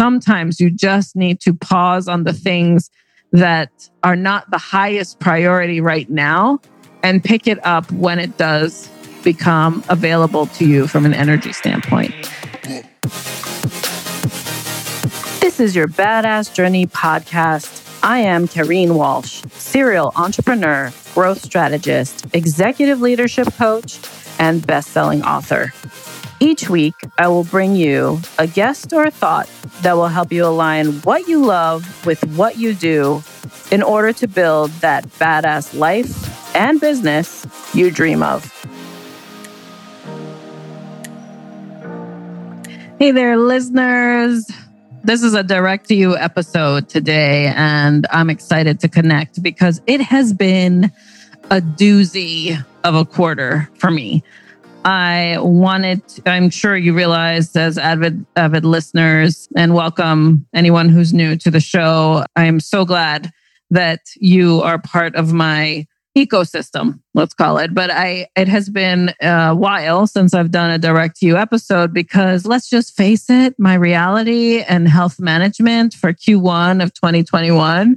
sometimes you just need to pause on the things that are not the highest priority right now and pick it up when it does become available to you from an energy standpoint. This is your Badass Journey podcast. I am Kareen Walsh, serial entrepreneur, growth strategist, executive leadership coach, and best-selling author. Each week, I will bring you a guest or a thought that will help you align what you love with what you do in order to build that badass life and business you dream of. Hey there, listeners. This is a direct to you episode today, and I'm excited to connect because it has been a doozy of a quarter for me. I wanted, I'm sure you realize as avid, avid listeners, and welcome anyone who's new to the show. I am so glad that you are part of my ecosystem, let's call it. But I, it has been a while since I've done a direct to you episode because let's just face it, my reality and health management for Q1 of 2021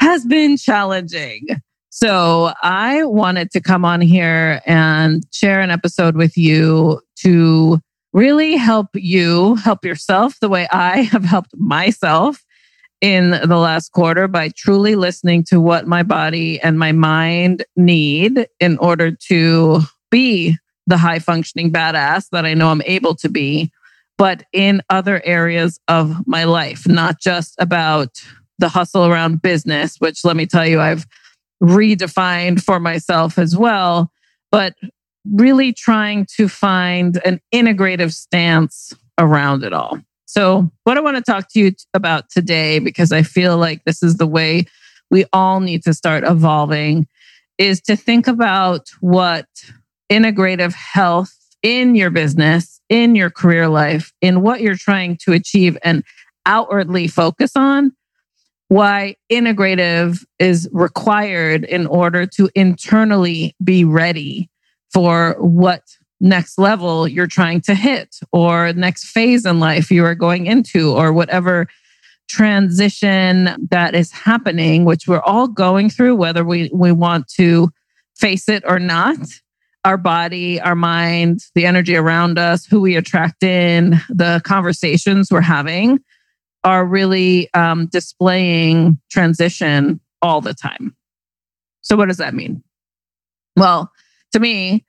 has been challenging. So I wanted to come on here and share an episode with you to really help you help yourself the way I have helped myself in the last quarter by truly listening to what my body and my mind need in order to be the high functioning badass that I know I'm able to be, but in other areas of my life, not just about the hustle around business, which let me tell you, I've redefined for myself as well, but really trying to find an integrative stance around it all. So, what I want to talk to you about today, because I feel like this is the way we all need to start evolving, is to think about what integrative health in your business, in your career life, in what you're trying to achieve and outwardly focus on why integrative is required in order to internally be ready for what next level you're trying to hit or next phase in life you are going into or whatever transition that is happening which we're all going through whether we we want to face it or not. Our body our mind the energy around us who we attract in the conversations we're having are really um, displaying transition all the time. So, what does that mean? Well, to me,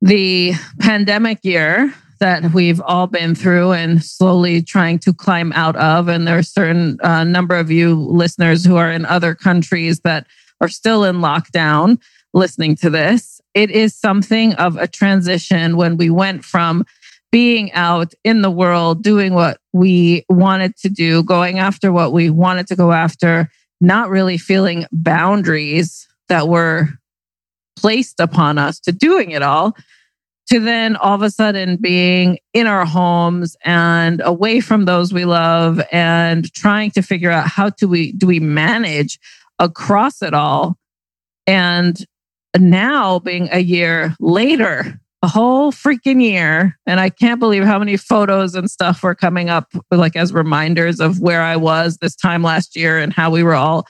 the pandemic year that we've all been through and slowly trying to climb out of, and there are certain uh, number of you listeners who are in other countries that are still in lockdown listening to this. It is something of a transition when we went from being out in the world, doing what we wanted to do, going after what we wanted to go after, not really feeling boundaries that were placed upon us to doing it all, to then all of a sudden being in our homes and away from those we love and trying to figure out how do we do we manage across it all. And now being a year later a whole freaking year. And I can't believe how many photos and stuff were coming up, like as reminders of where I was this time last year and how we were all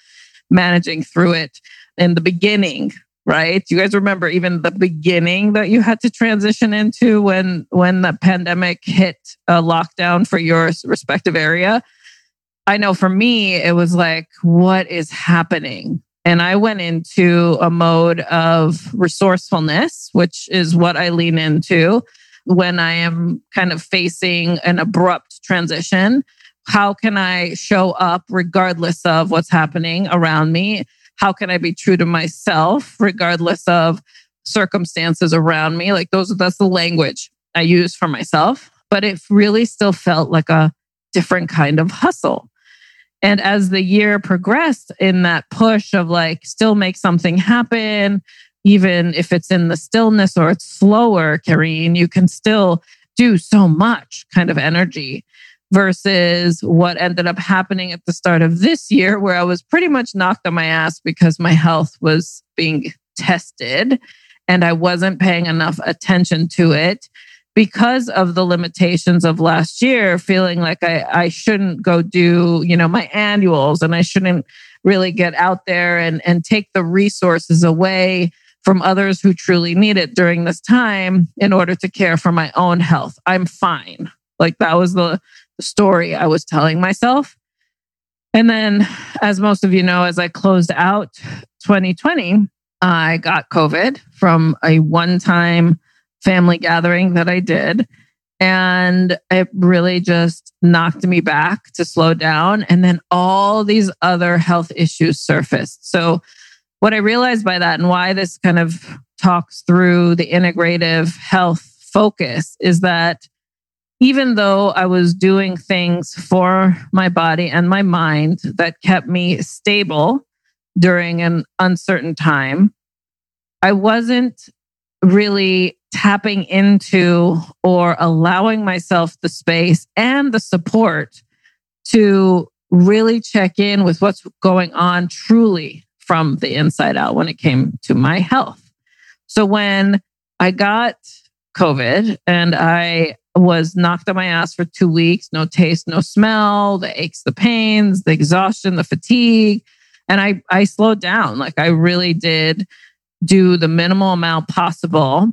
managing through it in the beginning. Right. You guys remember even the beginning that you had to transition into when when the pandemic hit a lockdown for your respective area. I know for me, it was like, what is happening? And I went into a mode of resourcefulness, which is what I lean into when I am kind of facing an abrupt transition. How can I show up regardless of what's happening around me? How can I be true to myself regardless of circumstances around me? Like those, that's the language I use for myself. But it really still felt like a different kind of hustle. And as the year progressed in that push of like, still make something happen, even if it's in the stillness or it's slower, Kareen, you can still do so much kind of energy versus what ended up happening at the start of this year, where I was pretty much knocked on my ass because my health was being tested and I wasn't paying enough attention to it because of the limitations of last year, feeling like I, I shouldn't go do, you know, my annuals and I shouldn't really get out there and, and take the resources away from others who truly need it during this time in order to care for my own health. I'm fine. Like that was the, story I was telling myself. And then, as most of you know, as I closed out 2020, I got COVID from a one time family gathering that I did. And it really just knocked me back to slow down. And then all these other health issues surfaced. So, what I realized by that and why this kind of talks through the integrative health focus is that even though I was doing things for my body and my mind that kept me stable during an uncertain time, I wasn't really tapping into or allowing myself the space and the support to really check in with what's going on truly from the inside out when it came to my health. So when I got COVID and I was knocked on my ass for two weeks, no taste, no smell, the aches, the pains, the exhaustion, the fatigue. And I, I slowed down. Like I really did do the minimal amount possible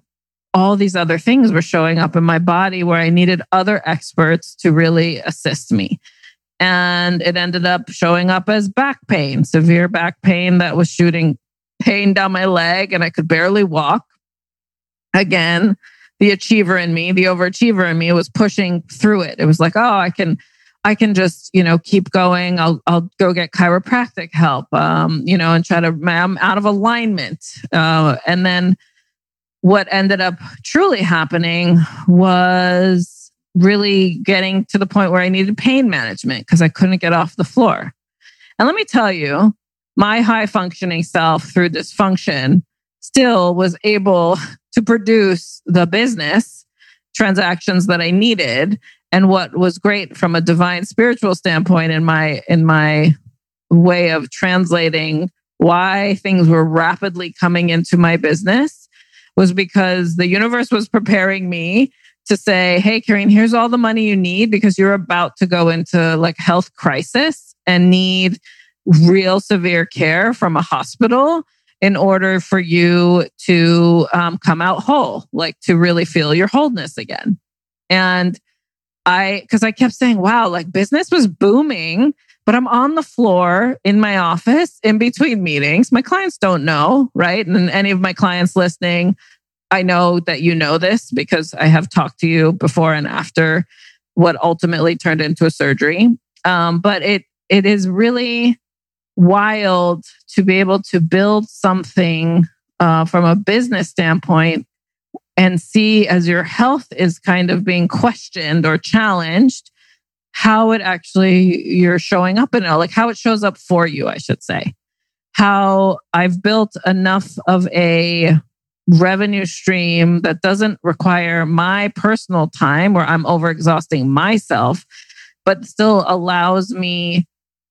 all these other things were showing up in my body where I needed other experts to really assist me. And it ended up showing up as back pain, severe back pain that was shooting pain down my leg and I could barely walk. Again, the achiever in me, the overachiever in me was pushing through it. It was like, oh, I can I can just, you know, keep going. I'll I'll go get chiropractic help, um, you know, and try to. I'm out of alignment, uh, and then what ended up truly happening was really getting to the point where I needed pain management because I couldn't get off the floor. And let me tell you, my high functioning self through dysfunction still was able to produce the business transactions that I needed. And what was great from a divine spiritual standpoint in my in my way of translating why things were rapidly coming into my business was because the universe was preparing me to say, Hey, Kareen, here's all the money you need because you're about to go into like health crisis and need real severe care from a hospital in order for you to um, come out whole, like to really feel your wholeness again. And I, because I kept saying, wow, like business was booming but I'm on the floor in my office in between meetings. My clients don't know, right? And any of my clients listening, I know that you know this because I have talked to you before and after what ultimately turned into a surgery. Um, but it it is really wild to be able to build something uh, from a business standpoint and see as your health is kind of being questioned or challenged how it actually you're showing up in it, like how it shows up for you, I should say. How I've built enough of a revenue stream that doesn't require my personal time where I'm overexhausting myself, but still allows me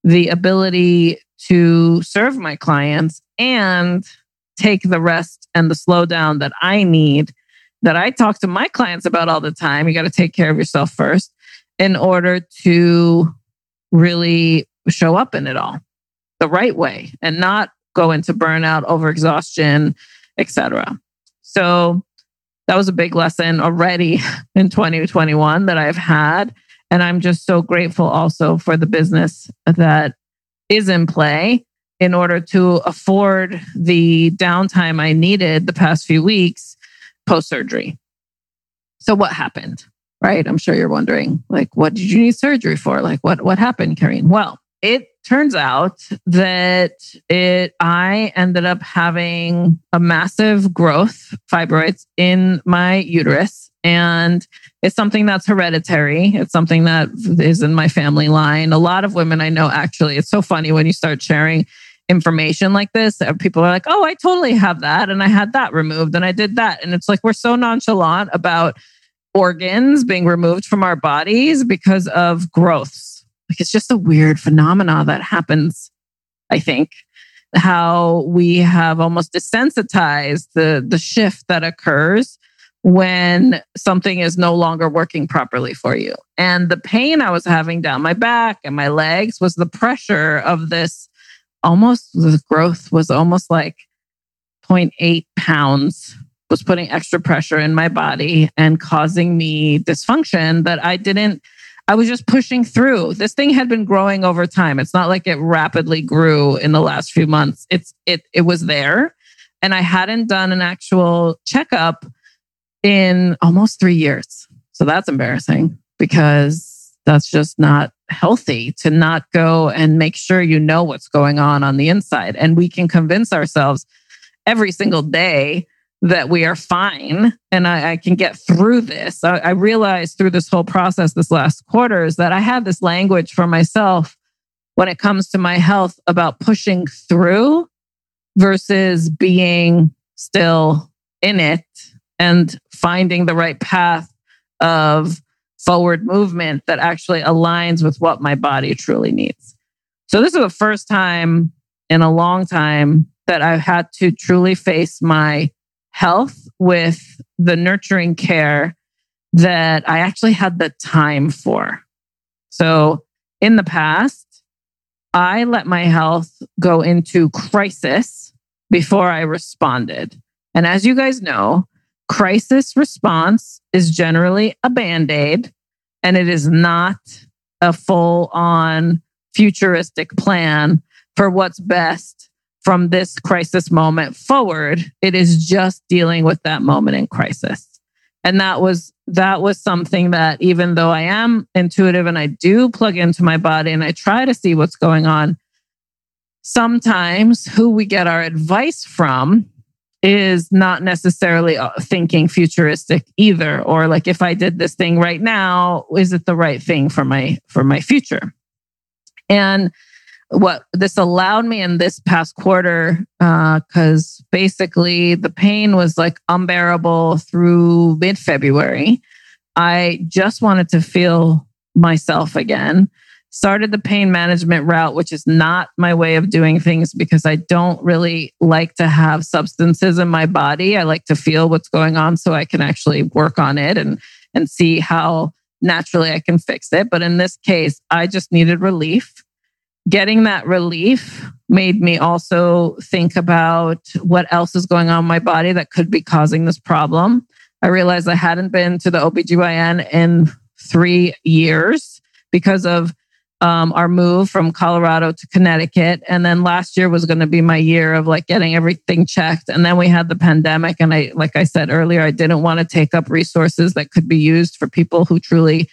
the ability to serve my clients and take the rest and the slowdown that I need that I talk to my clients about all the time. You got to take care of yourself first in order to really show up in it all the right way and not go into burnout, overexhaustion, etc. So that was a big lesson already in 2021 that I've had. And I'm just so grateful also for the business that is in play in order to afford the downtime I needed the past few weeks post surgery. So, what happened? Right? I'm sure you're wondering, like, what did you need surgery for? Like, what what happened, Kareen? Well, it turns out that it I ended up having a massive growth fibroids in my uterus. And it's something that's hereditary. It's something that is in my family line. A lot of women I know actually, it's so funny when you start sharing information like this. Uh, people are like, oh, I totally have that. And I had that removed and I did that. And it's like, we're so nonchalant about organs being removed from our bodies because of growths. Like it's just a weird phenomena that happens, I think. How we have almost desensitized the, the shift that occurs when something is no longer working properly for you. And the pain I was having down my back and my legs was the pressure of this almost the growth was almost like 0.8 pounds was putting extra pressure in my body and causing me dysfunction that I didn't I was just pushing through. This thing had been growing over time. It's not like it rapidly grew in the last few months. It's it it was there and I hadn't done an actual checkup in almost 3 years. So that's embarrassing because that's just not healthy to not go and make sure you know what's going on on the inside and we can convince ourselves every single day that we are fine and I, I can get through this. I, I realized through this whole process this last quarter is that I had this language for myself when it comes to my health about pushing through versus being still in it and finding the right path of forward movement that actually aligns with what my body truly needs. So, this is the first time in a long time that I've had to truly face my health with the nurturing care that I actually had the time for. So in the past, I let my health go into crisis before I responded. And as you guys know, crisis response is generally a band aid and it is not a full on futuristic plan for what's best from this crisis moment forward. It is just dealing with that moment in crisis. And that was that was something that even though I am intuitive and I do plug into my body and I try to see what's going on, sometimes who we get our advice from is not necessarily uh, thinking futuristic either or like if i did this thing right now is it the right thing for my for my future and what this allowed me in this past quarter because uh, basically the pain was like unbearable through mid February. I just wanted to feel myself again. Started the pain management route, which is not my way of doing things because I don't really like to have substances in my body. I like to feel what's going on so I can actually work on it and and see how naturally I can fix it. But in this case, I just needed relief getting that relief made me also think about what else is going on in my body that could be causing this problem. I realized I hadn't been to the OBGYN in three years because of um, our move from Colorado to Connecticut. And then last year was going to be my year of like getting everything checked. And then we had the pandemic. And I, like I said earlier, I didn't want to take up resources that could be used for people who truly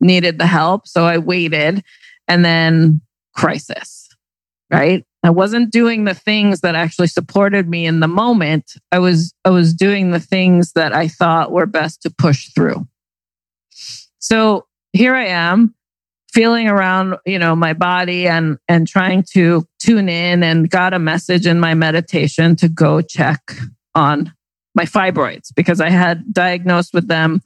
needed the help. So I waited. And then crisis, right? I wasn't doing the things that actually supported me in the moment. I was I was doing the things that I thought were best to push through. So here I am feeling around, you know, my body and and trying to tune in and got a message in my meditation to go check on my fibroids because I had diagnosed with them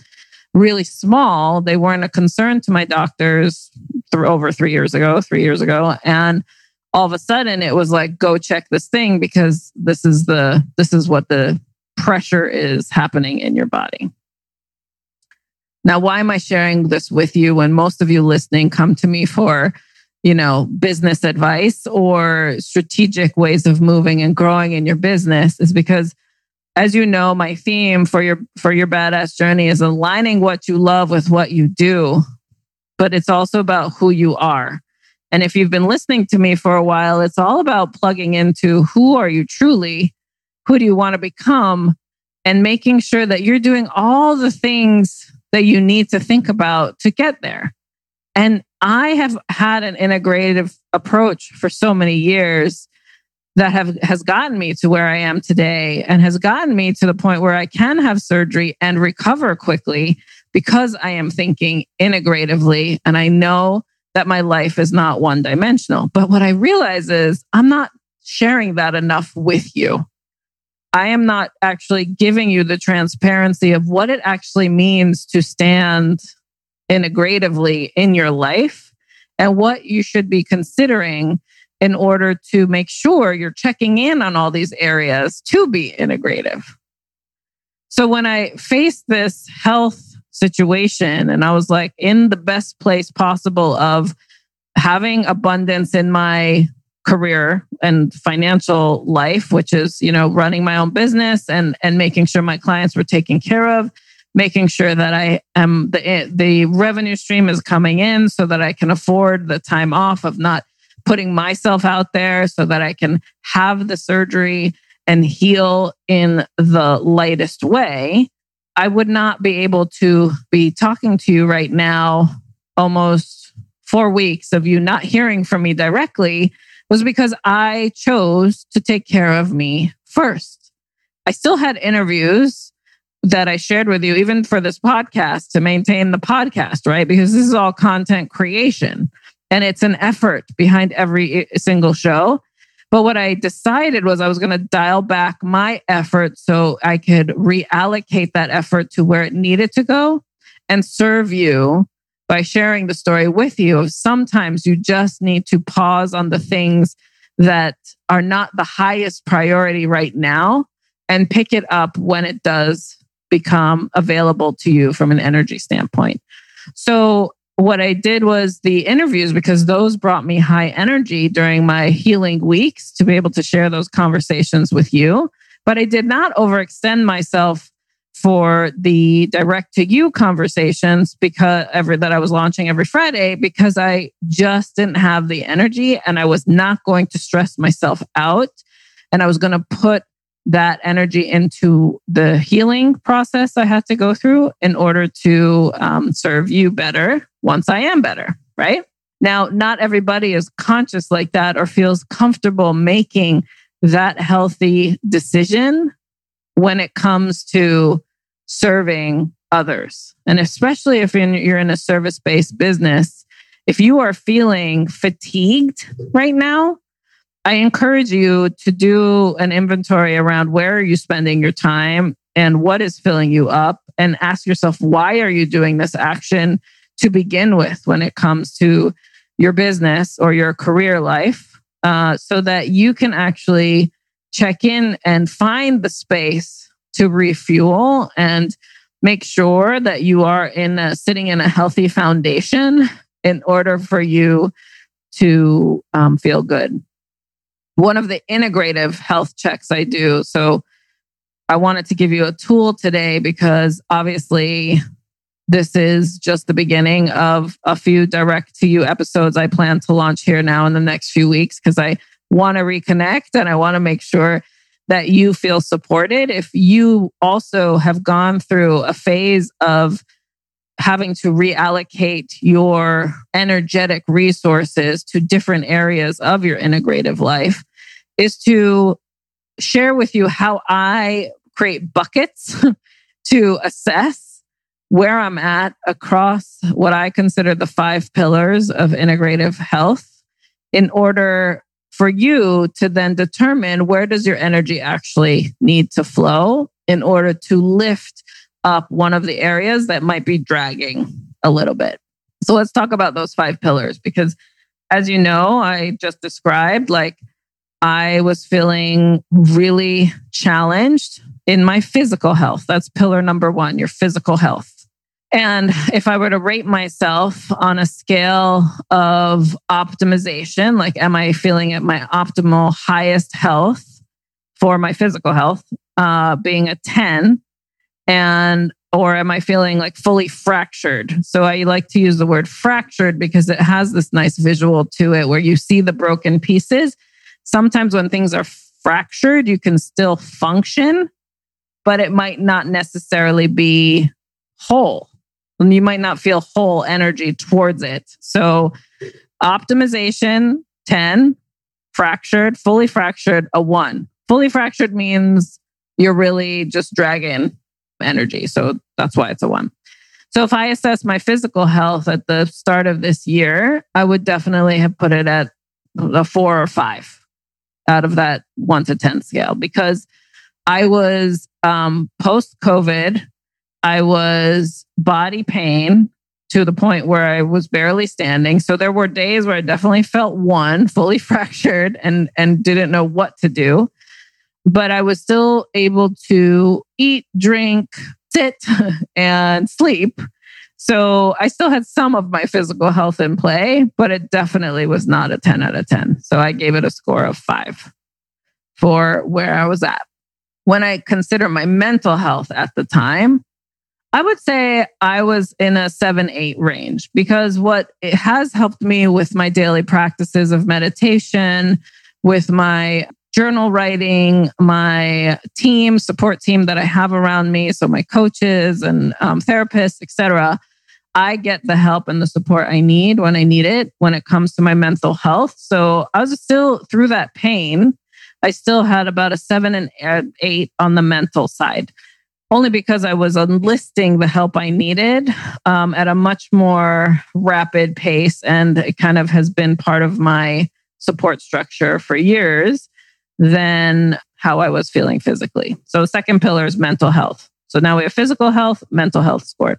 really small. They weren't a concern to my doctors th- over three years ago, three years ago. And all of a sudden it was like, go check this thing because this is the, this is what the pressure is happening in your body. Now, why am I sharing this with you when most of you listening come to me for, you know, business advice or strategic ways of moving and growing in your business is because as you know, my theme for your for your badass journey is aligning what you love with what you do, but it's also about who you are. And if you've been listening to me for a while, it's all about plugging into who are you truly? Who do you want to become? And making sure that you're doing all the things that you need to think about to get there. And I have had an integrative approach for so many years that have has gotten me to where I am today and has gotten me to the point where I can have surgery and recover quickly because I am thinking integratively and I know that my life is not one dimensional. But what I realize is I'm not sharing that enough with you. I am not actually giving you the transparency of what it actually means to stand integratively in your life and what you should be considering in order to make sure you're checking in on all these areas to be integrative. So when I faced this health situation. And I was like in the best place possible of having abundance in my career and financial life which is you know running my own business and and making sure my clients were taken care of making sure that i am the eh, the revenue stream is coming in so that i can afford the time off of not putting myself out there so that i can have the surgery and heal in the lightest way i would not be able to be talking to you right now almost 4 weeks of you not hearing from me directly was because I chose to take care of me first. I still had interviews that I shared with you, even for this podcast, to maintain the podcast, right? Because this is all content creation and it's an effort behind every single show. But what I decided was I was going to dial back my effort so I could reallocate that effort to where it needed to go and serve you by sharing the story with you. Sometimes you just need to pause on the things that are not the highest priority right now and pick it up when it does become available to you from an energy standpoint. So, what I did was the interviews because those brought me high energy during my healing weeks to be able to share those conversations with you. But I did not overextend myself for the direct to you conversations because every that I was launching every Friday because I just didn't have the energy and I was not going to stress myself out and I was going to put that energy into the healing process I had to go through in order to um, serve you better once I am better, right? Now, not everybody is conscious like that or feels comfortable making that healthy decision when it comes to serving others. And especially if you're in a service based business, if you are feeling fatigued right now, I encourage you to do an inventory around where are you spending your time and what is filling you up and ask yourself why are you doing this action to begin with when it comes to your business or your career life uh, so that you can actually check in and find the space to refuel and make sure that you are in a, sitting in a healthy foundation in order for you to um, feel good. One of the integrative health checks I do. So I wanted to give you a tool today because obviously this is just the beginning of a few direct to you episodes I plan to launch here now in the next few weeks because I want to reconnect and I want to make sure that you feel supported. If you also have gone through a phase of having to reallocate your energetic resources to different areas of your integrative life, is to share with you how I create buckets to assess where I'm at across what I consider the five pillars of integrative health in order for you to then determine where does your energy actually need to flow in order to lift up one of the areas that might be dragging a little bit. So let's talk about those five pillars because as you know, I just described like I was feeling really challenged in my physical health. That's pillar number 1, your physical health. And if I were to rate myself on a scale of optimization, like am I feeling at my optimal highest health for my physical health, uh, being a 10, and or am I feeling like fully fractured? So I like to use the word fractured because it has this nice visual to it where you see the broken pieces. Sometimes when things are fractured, you can still function, but it might not necessarily be whole and you might not feel whole energy towards it. So, optimization 10, fractured, fully fractured, a one. Fully fractured means you're really just dragging energy. So, that's why it's a one. So, if I assess my physical health at the start of this year, I would definitely have put it at a four or five out of that one to 10 scale because I was um, post COVID I was body pain to the point where I was barely standing. So there were days where I definitely felt one, fully fractured and and didn't know what to do. but I was still able to eat, drink, sit, and sleep. So I still had some of my physical health in play, but it definitely was not a 10 out of 10. So I gave it a score of five for where I was at. When I consider my mental health at the time, I would say I was in a seven, eight range because what it has helped me with my daily practices of meditation, with my journal writing, my team, support team that I have around me, so my coaches and um, therapists, etc. I get the help and the support I need when I need it when it comes to my mental health. So I was still through that pain. I still had about a seven and eight on the mental side only because I was enlisting the help I needed um, at a much more rapid pace. And it kind of has been part of my support structure for years than how I was feeling physically. So, second pillar is mental health. So now we have physical health, mental health scored.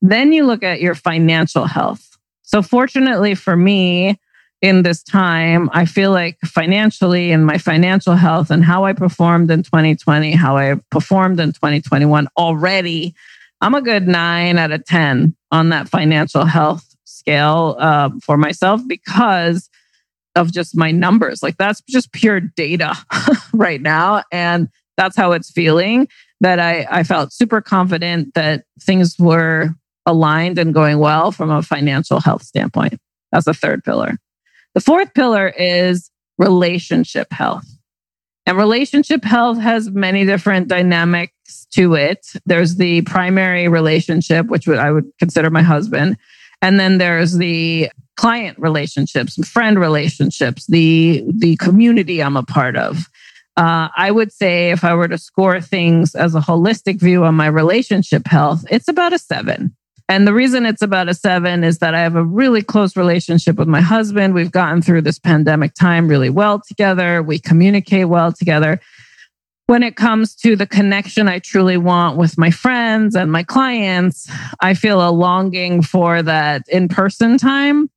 Then you look at your financial health. So, fortunately for me, in this time, I feel like financially and my financial health and how I performed in 2020, how I performed in 2021 already, I'm a good nine out of 10 on that financial health scale uh, for myself because of just my numbers. Like that's just pure data right now. And that's how it's feeling that I, I felt super confident that things were aligned and going well from a financial health standpoint. That's the third pillar. The fourth pillar is relationship health. And relationship health has many different dynamics to it. There's the primary relationship, which I would consider my husband. And then there's the client relationships, friend relationships, the, the community I'm a part of. Uh, I would say if I were to score things as a holistic view on my relationship health, it's about a seven. And the reason it's about a seven is that I have a really close relationship with my husband. We've gotten through this pandemic time really well together. We communicate well together. When it comes to the connection I truly want with my friends and my clients, I feel a longing for that in person time.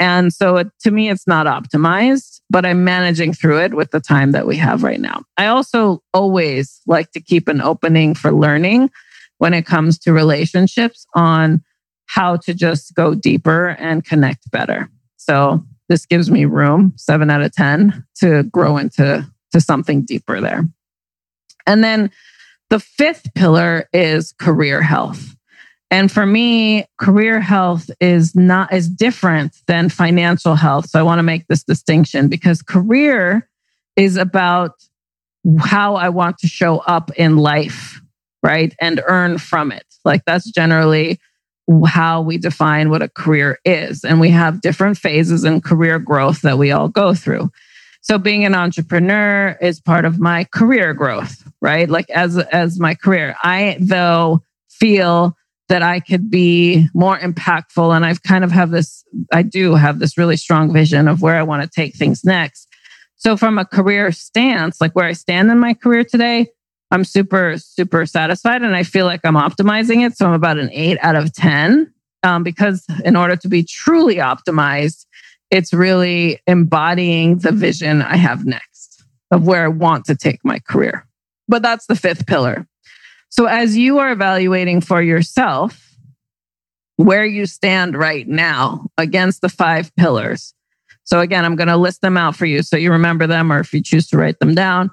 And so it, to me, it's not optimized, but I'm managing through it with the time that we have right now. I also always like to keep an opening for learning when it comes to relationships on how to just go deeper and connect better. So this gives me room, seven out of 10, to grow into to something deeper there. And then the fifth pillar is career health. And for me, career health is not as different than financial health. So I want to make this distinction because career is about how I want to show up in life right? And earn from it. Like that's generally how we define what a career is. And we have different phases in career growth that we all go through. So being an entrepreneur is part of my career growth, right? Like as as my career. I though feel that I could be more impactful and I've kind of have this I do have this really strong vision of where I want to take things next. So from a career stance, like where I stand in my career today, I'm super, super satisfied and I feel like I'm optimizing it. So I'm about an eight out of 10 um, because in order to be truly optimized, it's really embodying the vision I have next of where I want to take my career. But that's the fifth pillar. So as you are evaluating for yourself where you stand right now against the five pillars. So again, I'm going to list them out for you so you remember them or if you choose to write them down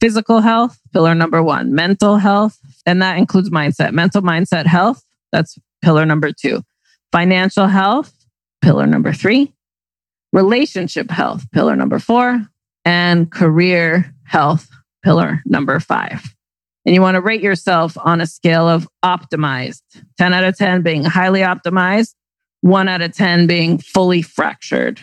physical health, pillar number one, mental health, and that includes mindset, mental mindset health. That's pillar number two. Financial health, pillar number three. Relationship health, pillar number four. And career health, pillar number five. And you want to rate yourself on a scale of optimized 10 out of 10 being highly optimized, one out of 10 being fully fractured.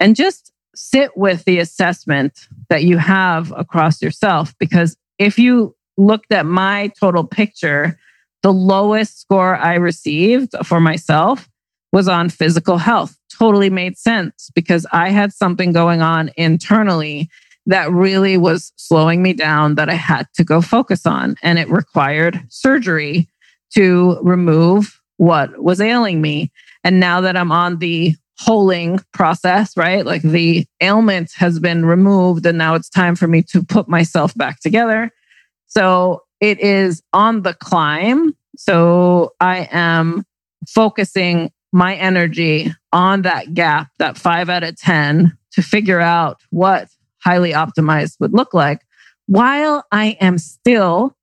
And just sit with the assessment that you have across yourself. Because if you looked at my total picture, the lowest score I received for myself was on physical health. Totally made sense because I had something going on internally that really was slowing me down that I had to go focus on. And it required surgery to remove what was ailing me. And now that I'm on the holing process, right? Like the ailment has been removed and now it's time for me to put myself back together. So it is on the climb. So I am focusing my energy on that gap, that five out of 10, to figure out what highly optimized would look like while I am still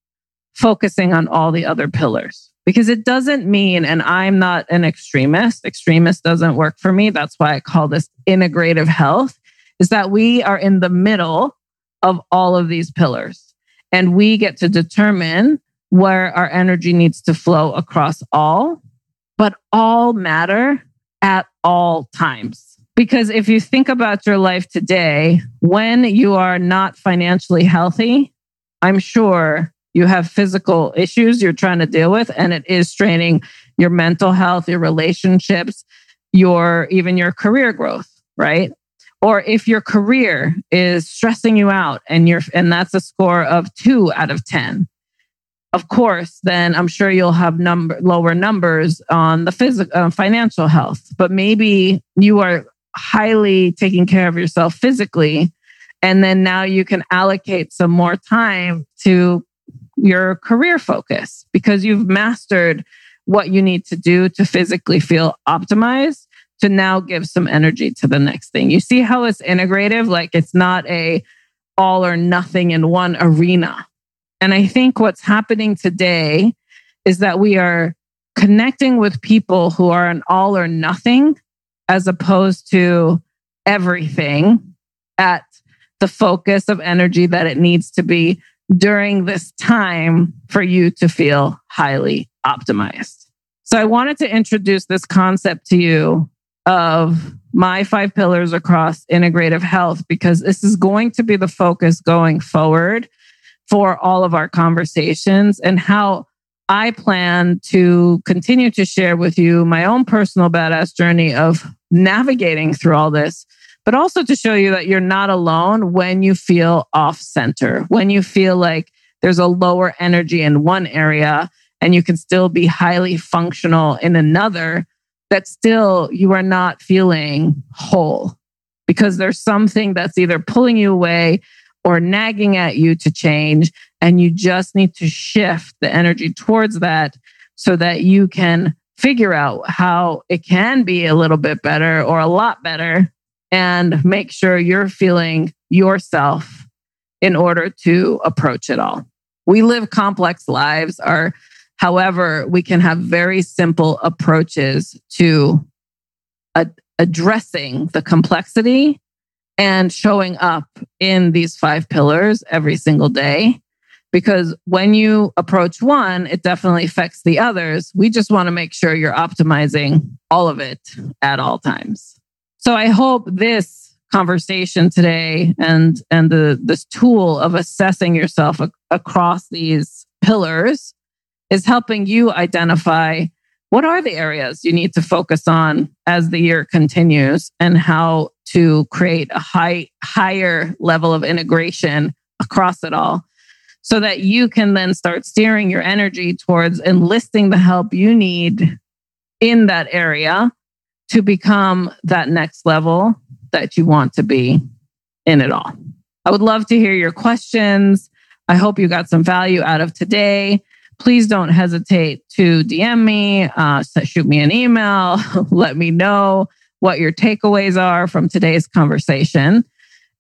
focusing on all the other pillars because it doesn't mean, and I'm not an extremist, extremist doesn't work for me. That's why I call this integrative health, is that we are in the middle of all of these pillars and we get to determine where our energy needs to flow across all, but all matter at all times. Because if you think about your life today, when you are not financially healthy, I'm sure you have physical issues you're trying to deal with and it is straining your mental health your relationships your even your career growth right? Or if your career is stressing you out and you're and that's a score of 2 out of 10 of course then i'm sure you'll have number lower numbers on the physical uh, financial health. But maybe you are highly taking care of yourself physically and then now you can allocate some more time to your career focus because you've mastered what you need to do to physically feel optimized to now give some energy to the next thing. You see how it's integrative? Like it's not a all or nothing in one arena. And I think what's happening today is that we are connecting with people who are an all or nothing as opposed to everything at the focus of energy that it needs to be during this time for you to feel highly optimized. So I wanted to introduce this concept to you of my five pillars across integrative health because this is going to be the focus going forward for all of our conversations and how I plan to continue to share with you my own personal badass journey of navigating through all this but also to show you that you're not alone when you feel off center, when you feel like there's a lower energy in one area and you can still be highly functional in another, that still you are not feeling whole because there's something that's either pulling you away or nagging at you to change. And you just need to shift the energy towards that so that you can figure out how it can be a little bit better or a lot better and make sure you're feeling yourself in order to approach it all. We live complex lives Are, however, we can have very simple approaches to ad- addressing the complexity and showing up in these five pillars every single day. Because when you approach one, it definitely affects the others. We just want to make sure you're optimizing all of it at all times. So I hope this conversation today and and the this tool of assessing yourself a, across these pillars is helping you identify what are the areas you need to focus on as the year continues and how to create a high higher level of integration across it all so that you can then start steering your energy towards enlisting the help you need in that area to become that next level that you want to be in it all. I would love to hear your questions. I hope you got some value out of today. Please don't hesitate to DM me, uh, shoot me an email, let me know what your takeaways are from today's conversation.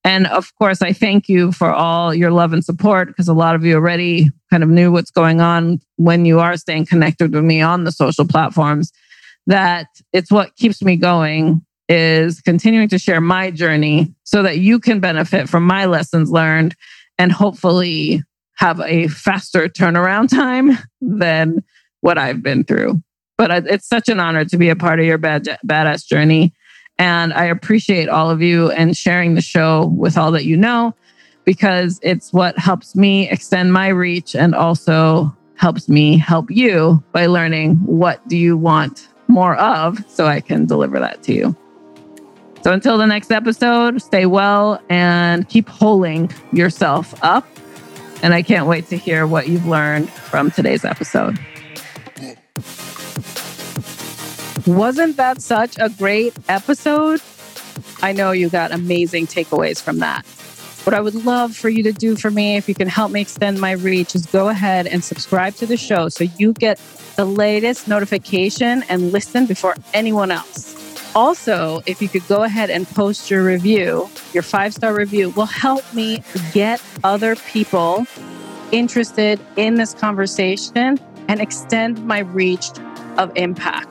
And of course, I thank you for all your love and support because a lot of you already kind of knew what's going on when you are staying connected with me on the social platforms that it's what keeps me going is continuing to share my journey so that you can benefit from my lessons learned and hopefully have a faster turnaround time than what I've been through. But it's such an honor to be a part of your bad, badass journey. And I appreciate all of you and sharing the show with all that you know, because it's what helps me extend my reach and also helps me help you by learning what do you want more of so I can deliver that to you. So until the next episode, stay well and keep holding yourself up. And I can't wait to hear what you've learned from today's episode. Wasn't that such a great episode? I know you got amazing takeaways from that. What I would love for you to do for me, if you can help me extend my reach, is go ahead and subscribe to the show so you get the latest notification and listen before anyone else. Also, if you could go ahead and post your review, your five star review will help me get other people interested in this conversation and extend my reach of impact.